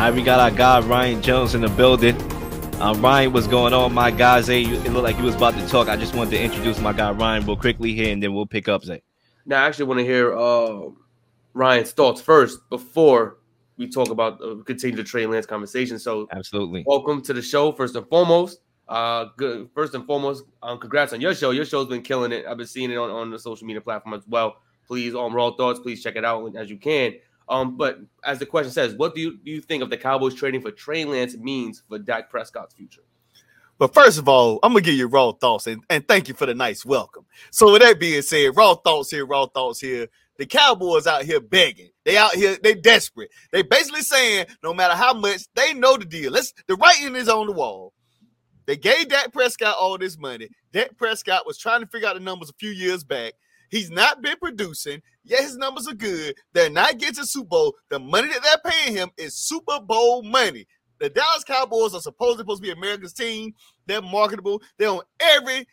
All right, we got our guy Ryan Jones in the building. Uh, Ryan, what's going on, my guys? Hey, it looked like he was about to talk. I just wanted to introduce my guy Ryan real quickly here, and then we'll pick up Zay. Now, I actually want to hear uh, Ryan's thoughts first before we talk about uh, continue the Trey Lance conversation. So, absolutely, welcome to the show. First and foremost, uh, good. First and foremost, um, congrats on your show. Your show's been killing it. I've been seeing it on, on the social media platform as well. Please, on um, Raw Thoughts, please check it out as you can. Um, but as the question says, what do you do you think of the Cowboys trading for Trey Lance means for Dak Prescott's future? But first of all, I'm gonna give you raw thoughts and, and thank you for the nice welcome. So with that being said, raw thoughts here, raw thoughts here. The Cowboys out here begging. They out here, they desperate. They basically saying no matter how much they know the deal. Let's the writing is on the wall. They gave Dak Prescott all this money. Dak Prescott was trying to figure out the numbers a few years back. He's not been producing. Yeah, his numbers are good. They're not getting to Super Bowl. The money that they're paying him is Super Bowl money. The Dallas Cowboys are supposedly supposed to be America's team. They're marketable. They're on every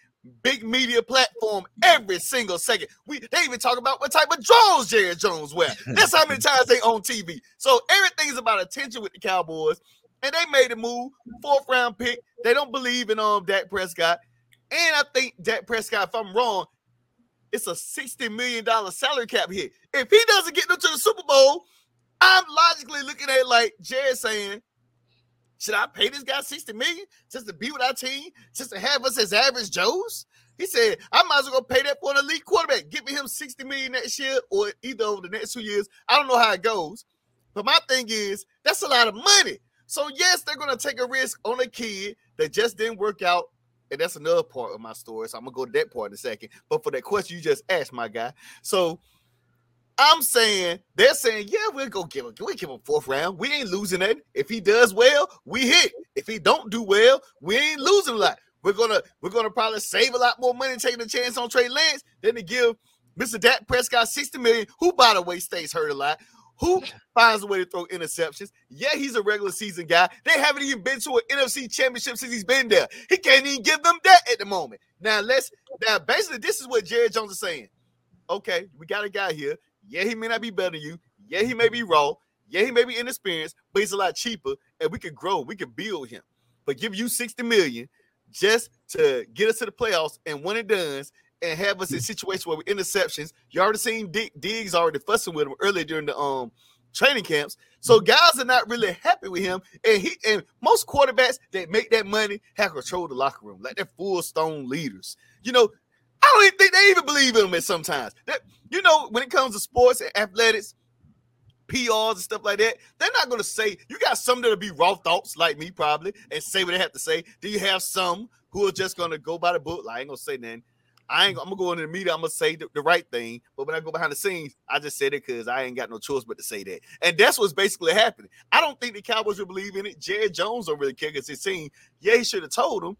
big media platform every single second. We they even talk about what type of drones Jerry Jones wear. That's how many times they on TV. So everything is about attention with the Cowboys. And they made a move, fourth round pick. They don't believe in um Dak Prescott. And I think Dak Prescott, if I'm wrong, it's a $60 million salary cap hit. If he doesn't get them to the Super Bowl, I'm logically looking at like Jared saying, should I pay this guy 60 million just to be with our team, just to have us as average Joes? He said, I might as well pay that for an elite quarterback. Give him 60 million next year or either over the next two years. I don't know how it goes. But my thing is, that's a lot of money. So, yes, they're going to take a risk on a kid that just didn't work out and that's another part of my story. So I'm gonna go to that part in a second. But for that question you just asked, my guy, so I'm saying they're saying, yeah, we'll go give him, we give him fourth round. We ain't losing it. If he does well, we hit. If he don't do well, we ain't losing a lot. We're gonna we're gonna probably save a lot more money taking a chance on Trey Lance than to give Mr. Dak Prescott 60 million, who by the way stays hurt a lot, who finds a way to throw interceptions. Yeah, he's a regular season guy. They haven't even been to an NFC championship since he's been there. He can't even give them that at the moment. Now, let's now basically this is what Jerry Jones is saying. Okay, we got a guy here. Yeah, he may not be better than you. Yeah, he may be raw. Yeah, he may be inexperienced, but he's a lot cheaper, and we could grow, we could build him. But give you 60 million just to get us to the playoffs and when it does, and have us in situations where we interceptions. You already seen D- Diggs already fussing with him earlier during the um training camps. So mm-hmm. guys are not really happy with him. And he and most quarterbacks that make that money have control of the locker room, like they're full stone leaders. You know, I don't even think they even believe in him at sometimes. That you know, when it comes to sports and athletics, PRs and stuff like that, they're not gonna say you got some that'll be raw thoughts like me, probably, and say what they have to say. Do you have some who are just gonna go by the book? Like, I ain't gonna say nothing. I ain't. I'm gonna go into the media. I'm gonna say the, the, right thing. But when I go behind the scenes, I just said it because I ain't got no choice but to say that. And that's what's basically happening. I don't think the Cowboys will believe in it. Jerry Jones don't really care because his team. Yeah, he should have told him.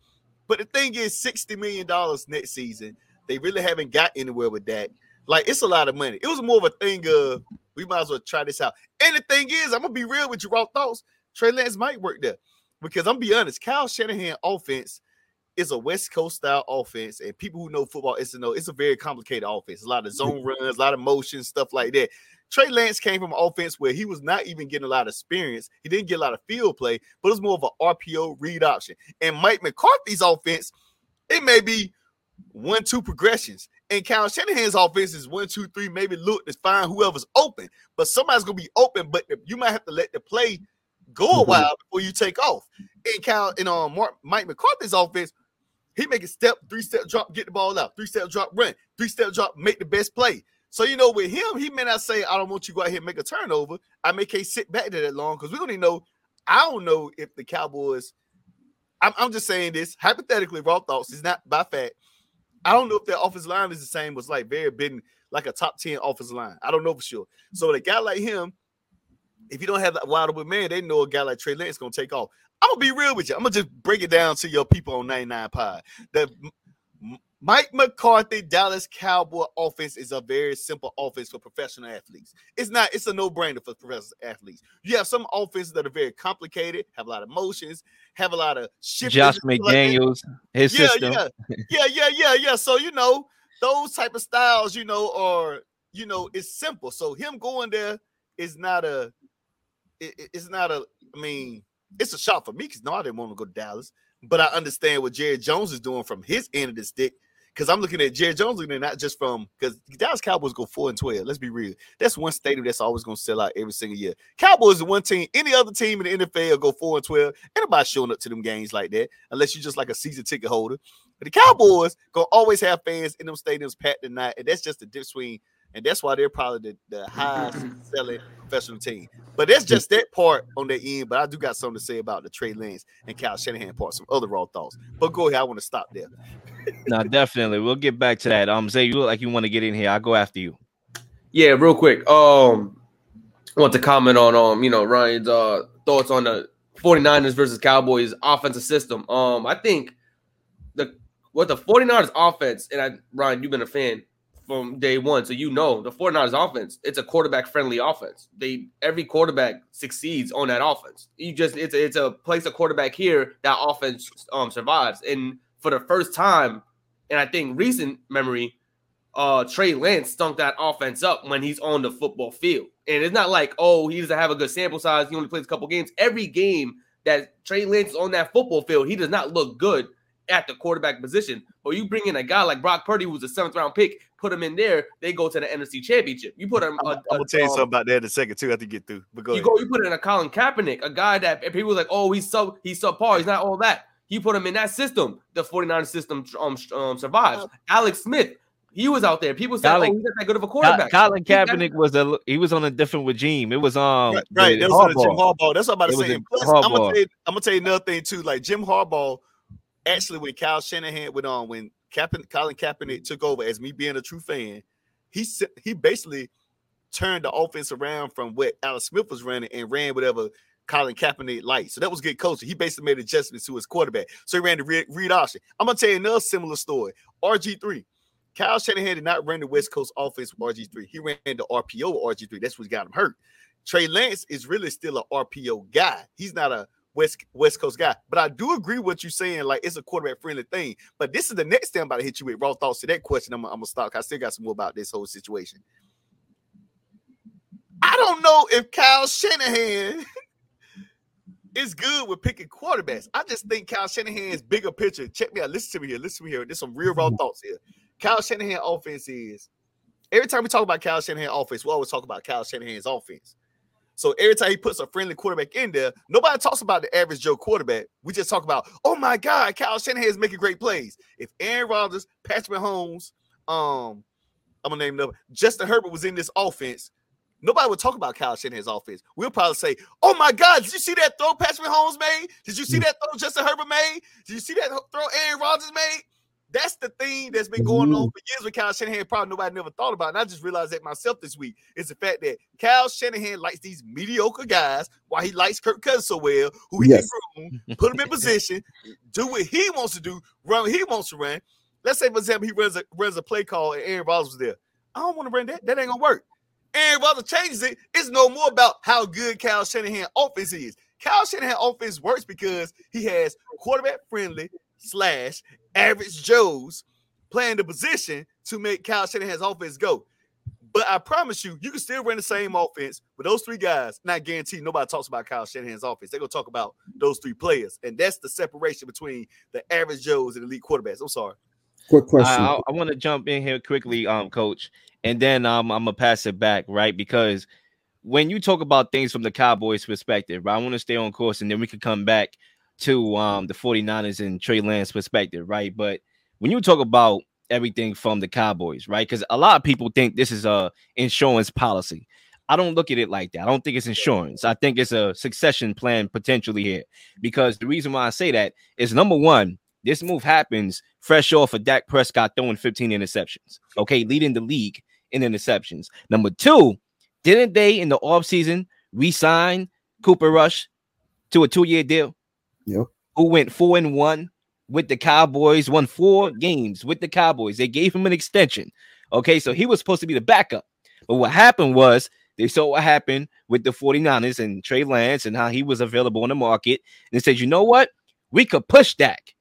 But the thing is, sixty million dollars next season. They really haven't got anywhere with that. Like it's a lot of money. It was more of a thing of we might as well try this out. And the thing is, I'm gonna be real with you, raw thoughts. Trey Lance might work there because I'm gonna be honest. Kyle Shanahan offense it's a West Coast style offense, and people who know football is to know it's a very complicated offense. A lot of zone runs, a lot of motion, stuff like that. Trey Lance came from an offense where he was not even getting a lot of experience. He didn't get a lot of field play, but it was more of an RPO read option. And Mike McCarthy's offense, it may be one, two progressions. And Kyle Shanahan's offense is one, two, three, maybe look to find whoever's open. But somebody's gonna be open, but you might have to let the play go a mm-hmm. while before you take off. And Kyle and um Mark, Mike McCarthy's offense he make a step, three step drop, get the ball out, three step drop, run, three step drop, make the best play. So you know, with him, he may not say, "I don't want you to go out here and make a turnover." I may can't sit back there that long because we don't even know. I don't know if the Cowboys. I'm, I'm just saying this hypothetically. Raw thoughts is not by fact. I don't know if their offensive line is the same. Was like very been like a top ten offensive line. I don't know for sure. So a guy like him, if you don't have that wide open man, they know a guy like Trey Lance is gonna take off. I'm gonna be real with you. I'm gonna just break it down to your people on 99 Pod. The Mike McCarthy Dallas Cowboy offense is a very simple offense for professional athletes. It's not, it's a no-brainer for professional athletes. You have some offenses that are very complicated, have a lot of motions, have a lot of shifting. Josh McDaniels, his yeah, system. Yeah, yeah, yeah, yeah, yeah. So you know, those type of styles, you know, are you know, it's simple. So him going there is not a it, it's not a I mean, it's a shot for me because no, I didn't want to go to Dallas. But I understand what Jerry Jones is doing from his end of the stick. Because I'm looking at Jerry Jones looking at not just from because Dallas Cowboys go four and twelve. Let's be real. That's one stadium that's always going to sell out every single year. Cowboys is one team. Any other team in the NFL go four and twelve. Anybody showing up to them games like that unless you're just like a season ticket holder. But the Cowboys gonna always have fans in them stadiums packed tonight, and that's just the difference between. And that's why they're probably the, the highest selling professional team. But that's just that part on their end. But I do got something to say about the Trey Lance and Kyle Shanahan part, some other raw thoughts. But go ahead, I want to stop there. no, definitely. We'll get back to that. Um, Zay, you look like you want to get in here. I'll go after you. Yeah, real quick. Um, I want to comment on um, you know, Ryan's uh thoughts on the 49ers versus Cowboys offensive system. Um, I think the what the 49ers offense, and I Ryan, you've been a fan from day one, so you know the 49ers offense, it's a quarterback friendly offense. They every quarterback succeeds on that offense. You just it's a, it's a place a quarterback here that offense um survives. And for the first time, and I think recent memory, uh Trey Lance stunk that offense up when he's on the football field. And it's not like, oh, he doesn't have a good sample size. He only plays a couple games. Every game that Trey Lance is on that football field, he does not look good at the quarterback position. But you bring in a guy like Brock Purdy, who's a seventh round pick, put them in there, they go to the NFC Championship. You put them. I'm, I'm gonna tell you um, something about that in a second too. I have to get through. But go you ahead. go. You put in a Colin Kaepernick, a guy that people like, oh, he's so he's subpar. He's not all that. You put him in that system. The 49 system um, um survives. Alex Smith. He was out there. People said, Colin, "Oh, he's not that good of a quarterback." Colin Kaepernick was a he was on a different regime. It was um right. right. That was Jim Harbaugh. That's what I'm about to say. Plus, I'm gonna, tell you, I'm gonna tell you another thing too. Like Jim Harbaugh, actually, when Kyle Shanahan went on, when Kaepernick, Colin Kaepernick took over as me being a true fan, he he basically turned the offense around from what Alex Smith was running and ran whatever Colin Kaepernick liked. So that was good coaching. He basically made adjustments to his quarterback. So he ran the read, read option. I'm gonna tell you another similar story. RG3. Kyle Shanahan did not run the West Coast offense with RG3. He ran the RPO with RG3. That's what got him hurt. Trey Lance is really still an RPO guy. He's not a West West Coast guy. But I do agree with what you're saying. Like it's a quarterback friendly thing. But this is the next thing I'm about to hit you with raw thoughts to that question. I'm, I'm gonna stop. I still got some more about this whole situation. I don't know if Kyle Shanahan is good with picking quarterbacks. I just think Kyle Shanahan's bigger picture. Check me out. Listen to me here. Listen to me here. There's some real raw mm-hmm. thoughts here. Kyle Shanahan offense is every time we talk about Kyle Shanahan offense, we always talk about Kyle Shanahan's offense. So every time he puts a friendly quarterback in there, nobody talks about the average Joe quarterback. We just talk about, oh my God, Kyle Shanahan is making great plays. If Aaron Rodgers, Patrick Mahomes, um, I'm gonna name them, Justin Herbert was in this offense, nobody would talk about Kyle Shanahan's offense. We'll probably say, oh my God, did you see that throw Patrick Mahomes made? Did you see mm. that throw Justin Herbert made? Did you see that throw Aaron Rodgers made? That's the thing that's been going on mm-hmm. for years with Kyle Shanahan. Probably nobody never thought about. And I just realized that myself this week is the fact that Kyle Shanahan likes these mediocre guys, why he likes Kirk Cousins so well, who he yes. can groom, put him in position, do what he wants to do, run what he wants to run. Let's say, for example, he runs a runs a play call and Aaron Rodgers was there. I don't want to run that. That ain't gonna work. Aaron Rodgers changes it. It's no more about how good Kyle Shanahan offense is. Kyle Shanahan offense works because he has quarterback friendly slash average Joes playing the position to make Kyle Shanahan's offense go. But I promise you, you can still run the same offense with those three guys. Not guaranteed nobody talks about Kyle Shanahan's offense. They're gonna talk about those three players, and that's the separation between the average Joes and elite quarterbacks. I'm sorry. Quick question. I, I, I want to jump in here quickly, um, coach, and then um, I'm gonna pass it back, right? Because when you talk about things from the Cowboys' perspective, right, I want to stay on course, and then we can come back to um the 49ers and Trey Lance perspective, right? But when you talk about everything from the Cowboys, right? Because a lot of people think this is a insurance policy. I don't look at it like that. I don't think it's insurance. I think it's a succession plan potentially here. Because the reason why I say that is number one, this move happens fresh off of Dak Prescott throwing 15 interceptions. Okay, leading the league in interceptions. Number two, didn't they in the offseason re-sign Cooper Rush to a two-year deal? Yep. Who went four and one with the Cowboys, won four games with the Cowboys. They gave him an extension. Okay, so he was supposed to be the backup. But what happened was they saw what happened with the 49ers and Trey Lance and how he was available on the market. And they said, you know what? We could push Dak.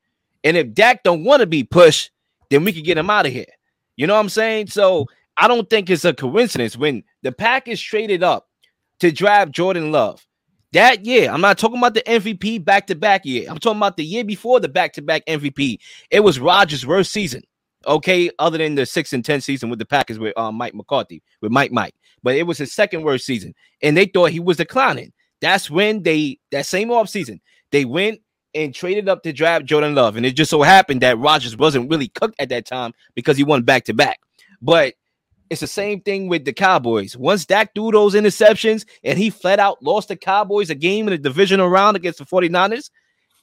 And if Dak don't want to be pushed, then we could get him out of here. You know what I'm saying? So I don't think it's a coincidence when the Packers traded up to draft Jordan Love. That year, I'm not talking about the MVP back to back year. I'm talking about the year before the back to back MVP. It was Rodgers' worst season. Okay, other than the six and ten season with the Packers with uh, Mike McCarthy, with Mike Mike, but it was his second worst season, and they thought he was declining. That's when they that same off season they went and traded up to draft Jordan Love, and it just so happened that Rodgers wasn't really cooked at that time because he won back to back. But it's the same thing with the Cowboys. Once Dak threw those interceptions and he flat out lost the Cowboys a game in the divisional round against the 49ers,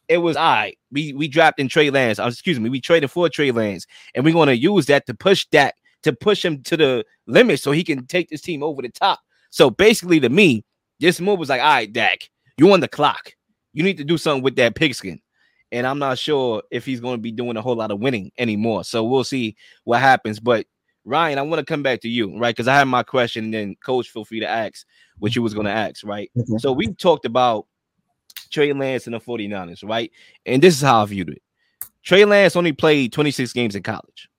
it was all right. We we drafted in Trey Lance. Uh, excuse me, we traded for Trey Lance, and we're going to use that to push Dak to push him to the limit so he can take this team over the top. So basically, to me, this move was like, all right, Dak, you on the clock. You need to do something with that pigskin. And I'm not sure if he's going to be doing a whole lot of winning anymore. So we'll see what happens. But Ryan, I want to come back to you, right? Because I have my question, and then Coach, feel free to ask what you was going to ask, right? Okay. So we talked about Trey Lance and the 49ers, right? And this is how I viewed it. Trey Lance only played 26 games in college.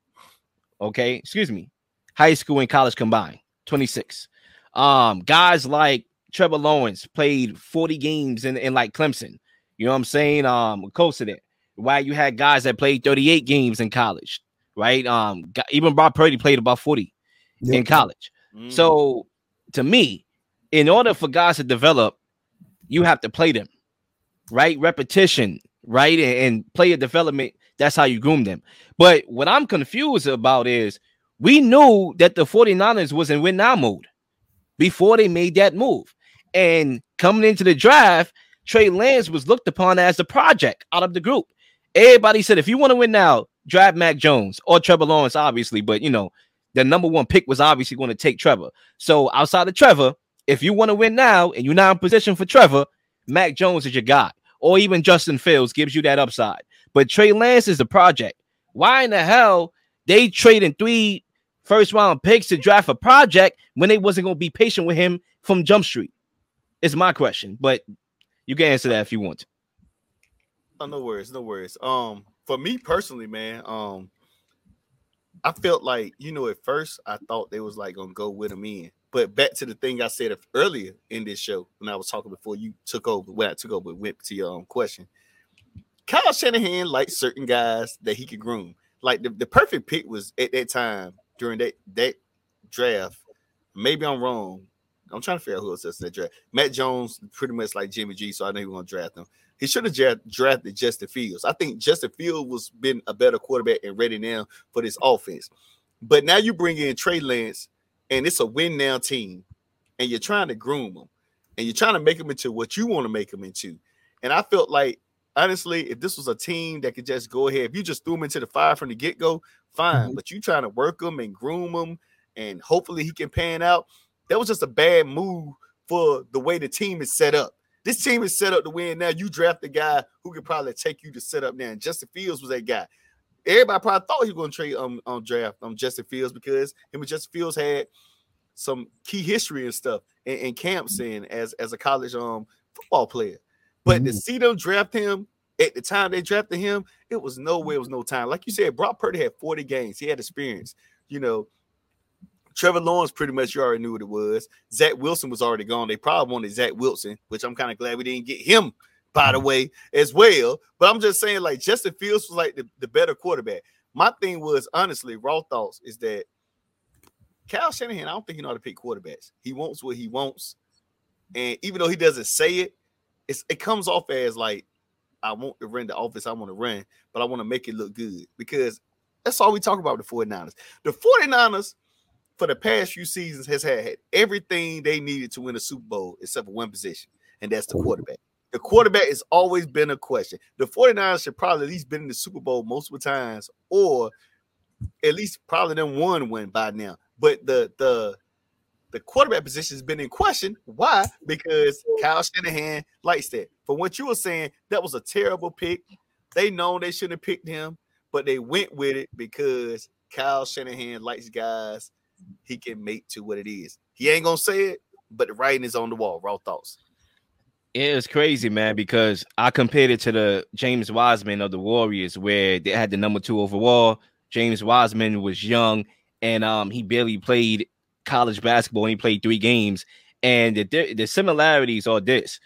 Okay, excuse me, high school and college combined, 26. Um, guys like Trevor Lawrence played 40 games in, in like Clemson. You know what I'm saying? Um, close to that. Why you had guys that played 38 games in college right? Um, even Brock Purdy played about 40 yep. in college. Mm. So to me, in order for guys to develop, you have to play them, right? Repetition, right? And, and player development, that's how you groom them. But what I'm confused about is we knew that the 49ers was in win now mode before they made that move. And coming into the draft, Trey Lance was looked upon as the project out of the group. Everybody said, if you want to win now, draft Mac Jones or Trevor Lawrence, obviously, but you know, the number one pick was obviously going to take Trevor. So outside of Trevor, if you want to win now and you're not in position for Trevor, Mac Jones is your guy, or even Justin Fields gives you that upside. But Trey Lance is the project. Why in the hell they trading three first round picks to draft a project when they wasn't going to be patient with him from Jump Street? Is my question, but you can answer that if you want. Oh, no worries, no worries. Um, for me personally, man, um, I felt like you know at first I thought they was like gonna go with him in, but back to the thing I said earlier in this show when I was talking before you took over, when I took over, went to your um, question. Kyle Shanahan likes certain guys that he could groom. Like the, the perfect pick was at that time during that that draft. Maybe I'm wrong. I'm trying to figure out who else is that draft. Mac Jones, pretty much like Jimmy G, so I know he was gonna draft him. He should have drafted Justin Fields. I think Justin Fields was been a better quarterback and ready now for this offense. But now you bring in Trey Lance, and it's a win now team, and you're trying to groom them, and you're trying to make them into what you want to make them into. And I felt like honestly, if this was a team that could just go ahead, if you just threw him into the fire from the get go, fine. Mm-hmm. But you trying to work him and groom him, and hopefully he can pan out. That was just a bad move for the way the team is set up. This team is set up to win. Now you draft a guy who could probably take you to set up now. And Justin Fields was that guy. Everybody probably thought he was going to trade um on draft on Justin Fields because him and Justin Fields had some key history and stuff and, and camps in as as a college um football player. But mm-hmm. to see them draft him at the time they drafted him, it was no way, it was no time. Like you said, Brock Purdy had 40 games, he had experience. You know, Trevor Lawrence, pretty much you already knew what it was. Zach Wilson was already gone. They probably wanted Zach Wilson, which I'm kind of glad we didn't get him, by the mm-hmm. way, as well. But I'm just saying, like Justin Fields was like the, the better quarterback. My thing was honestly, raw thoughts is that Kyle Shanahan, I don't think he know how to pick quarterbacks. He wants what he wants. And even though he doesn't say it, it's, it comes off as like, I want to run the office I want to run, but I want to make it look good because that's all we talk about with the 49ers. The 49ers for the past few seasons has had everything they needed to win a Super Bowl except for one position, and that's the quarterback. The quarterback has always been a question. The 49ers should probably at least been in the Super Bowl multiple times, or at least probably done one win by now. But the the the quarterback position has been in question. Why? Because Kyle Shanahan likes that. For what you were saying, that was a terrible pick. They know they shouldn't have picked him, but they went with it because Kyle Shanahan likes guys he can make to what it is. He ain't gonna say it, but the writing is on the wall. Raw thoughts. It was crazy, man, because I compared it to the James Wiseman of the Warriors, where they had the number two overall. James Wiseman was young and um he barely played college basketball he played three games. And the, the similarities are this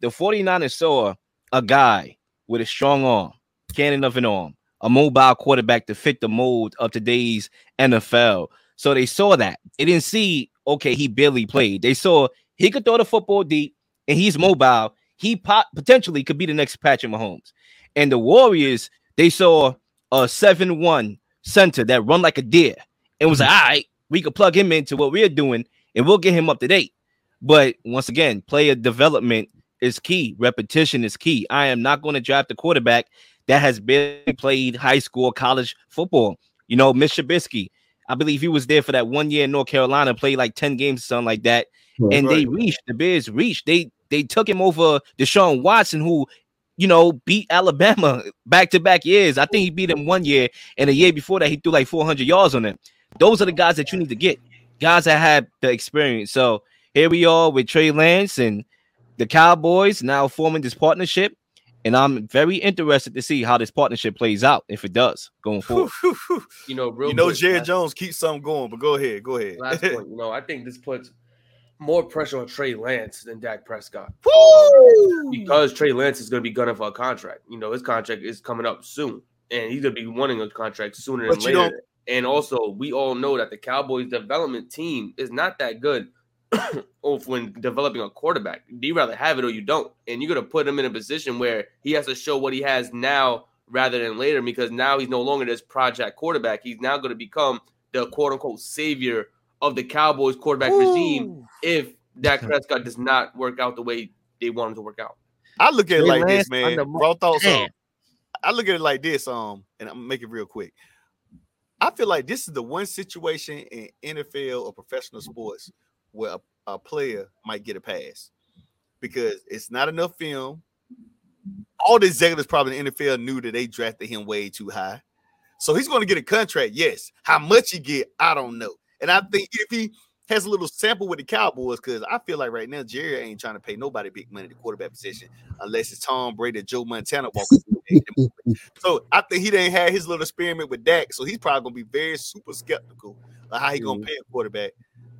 the 49ers saw a guy with a strong arm, cannon of an arm, a mobile quarterback to fit the mold of today's NFL. So they saw that. They didn't see, okay, he barely played. They saw he could throw the football deep and he's mobile. He pot- potentially could be the next Patrick Mahomes. And the Warriors, they saw a 7 1 center that run like a deer and was like, mm-hmm. all right, we could plug him into what we're doing and we'll get him up to date. But once again, player development is key. Repetition is key. I am not going to draft a quarterback that has been played high school, college football. You know, Mitch Trubisky, I believe he was there for that one year in North Carolina, played like 10 games, something like that. Right, and they reached, the Bears reached. They they took him over Deshaun Watson, who, you know, beat Alabama back to back years. I think he beat him one year, and a year before that, he threw like 400 yards on them. Those are the guys that you need to get, guys that have the experience. So here we are with Trey Lance and the Cowboys now forming this partnership. And I'm very interested to see how this partnership plays out if it does going forward. you know, you know, Jerry Jones keeps something going, but go ahead, go ahead. Last point, you know, I think this puts more pressure on Trey Lance than Dak Prescott Woo! because Trey Lance is going to be gunning for a contract. You know, his contract is coming up soon, and he's going to be wanting a contract sooner but than later. And also, we all know that the Cowboys development team is not that good when developing a quarterback. Do you rather have it or you don't? And you're going to put him in a position where he has to show what he has now rather than later because now he's no longer this project quarterback. He's now going to become the quote unquote savior of the Cowboys quarterback Ooh. regime if Dak Prescott does not work out the way they want him to work out. I look at it like this, man. Raw thoughts on. I look at it like this, um, and I'm gonna make it real quick. I feel like this is the one situation in NFL or professional sports where a, a player might get a pass because it's not enough film. All the executives probably in the NFL knew that they drafted him way too high. So he's going to get a contract, yes. How much he get, I don't know. And I think if he has a little sample with the Cowboys, because I feel like right now Jerry ain't trying to pay nobody big money to quarterback position unless it's Tom Brady or Joe Montana walking. so I think he didn't have his little experiment with Dak, so he's probably gonna be very super skeptical of how he gonna mm-hmm. pay a quarterback.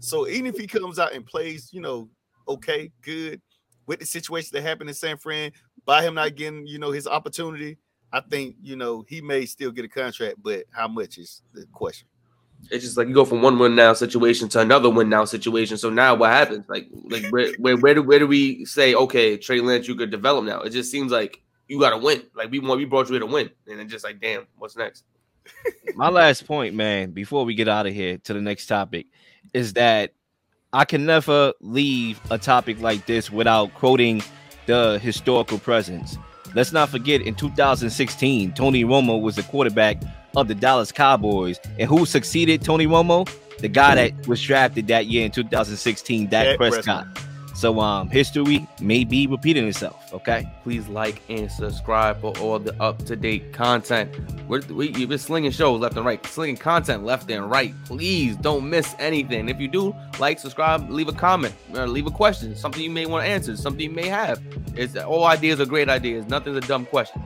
So even if he comes out and plays, you know, okay, good with the situation that happened in San Fran, by him not getting, you know, his opportunity, I think, you know, he may still get a contract, but how much is the question? It's just like you go from one win now situation to another win now situation. So now what happens? Like, like where where where do where do we say okay, Trey Lance, you could develop now? It just seems like you got to win. Like we want we brought you here to win, and it's just like damn, what's next? My last point, man, before we get out of here to the next topic, is that I can never leave a topic like this without quoting the historical presence. Let's not forget in 2016, Tony Romo was the quarterback of the Dallas Cowboys. And who succeeded Tony Romo? The guy that was drafted that year in 2016, Dak Prescott. Prescott. So um, history may be repeating itself. Okay. Please like and subscribe for all the up to date content. We're, we, slinging shows left and right, slinging content left and right. Please don't miss anything. If you do, like, subscribe, leave a comment, or leave a question, something you may want to answer, something you may have. It's all ideas are great ideas. Nothing's a dumb question.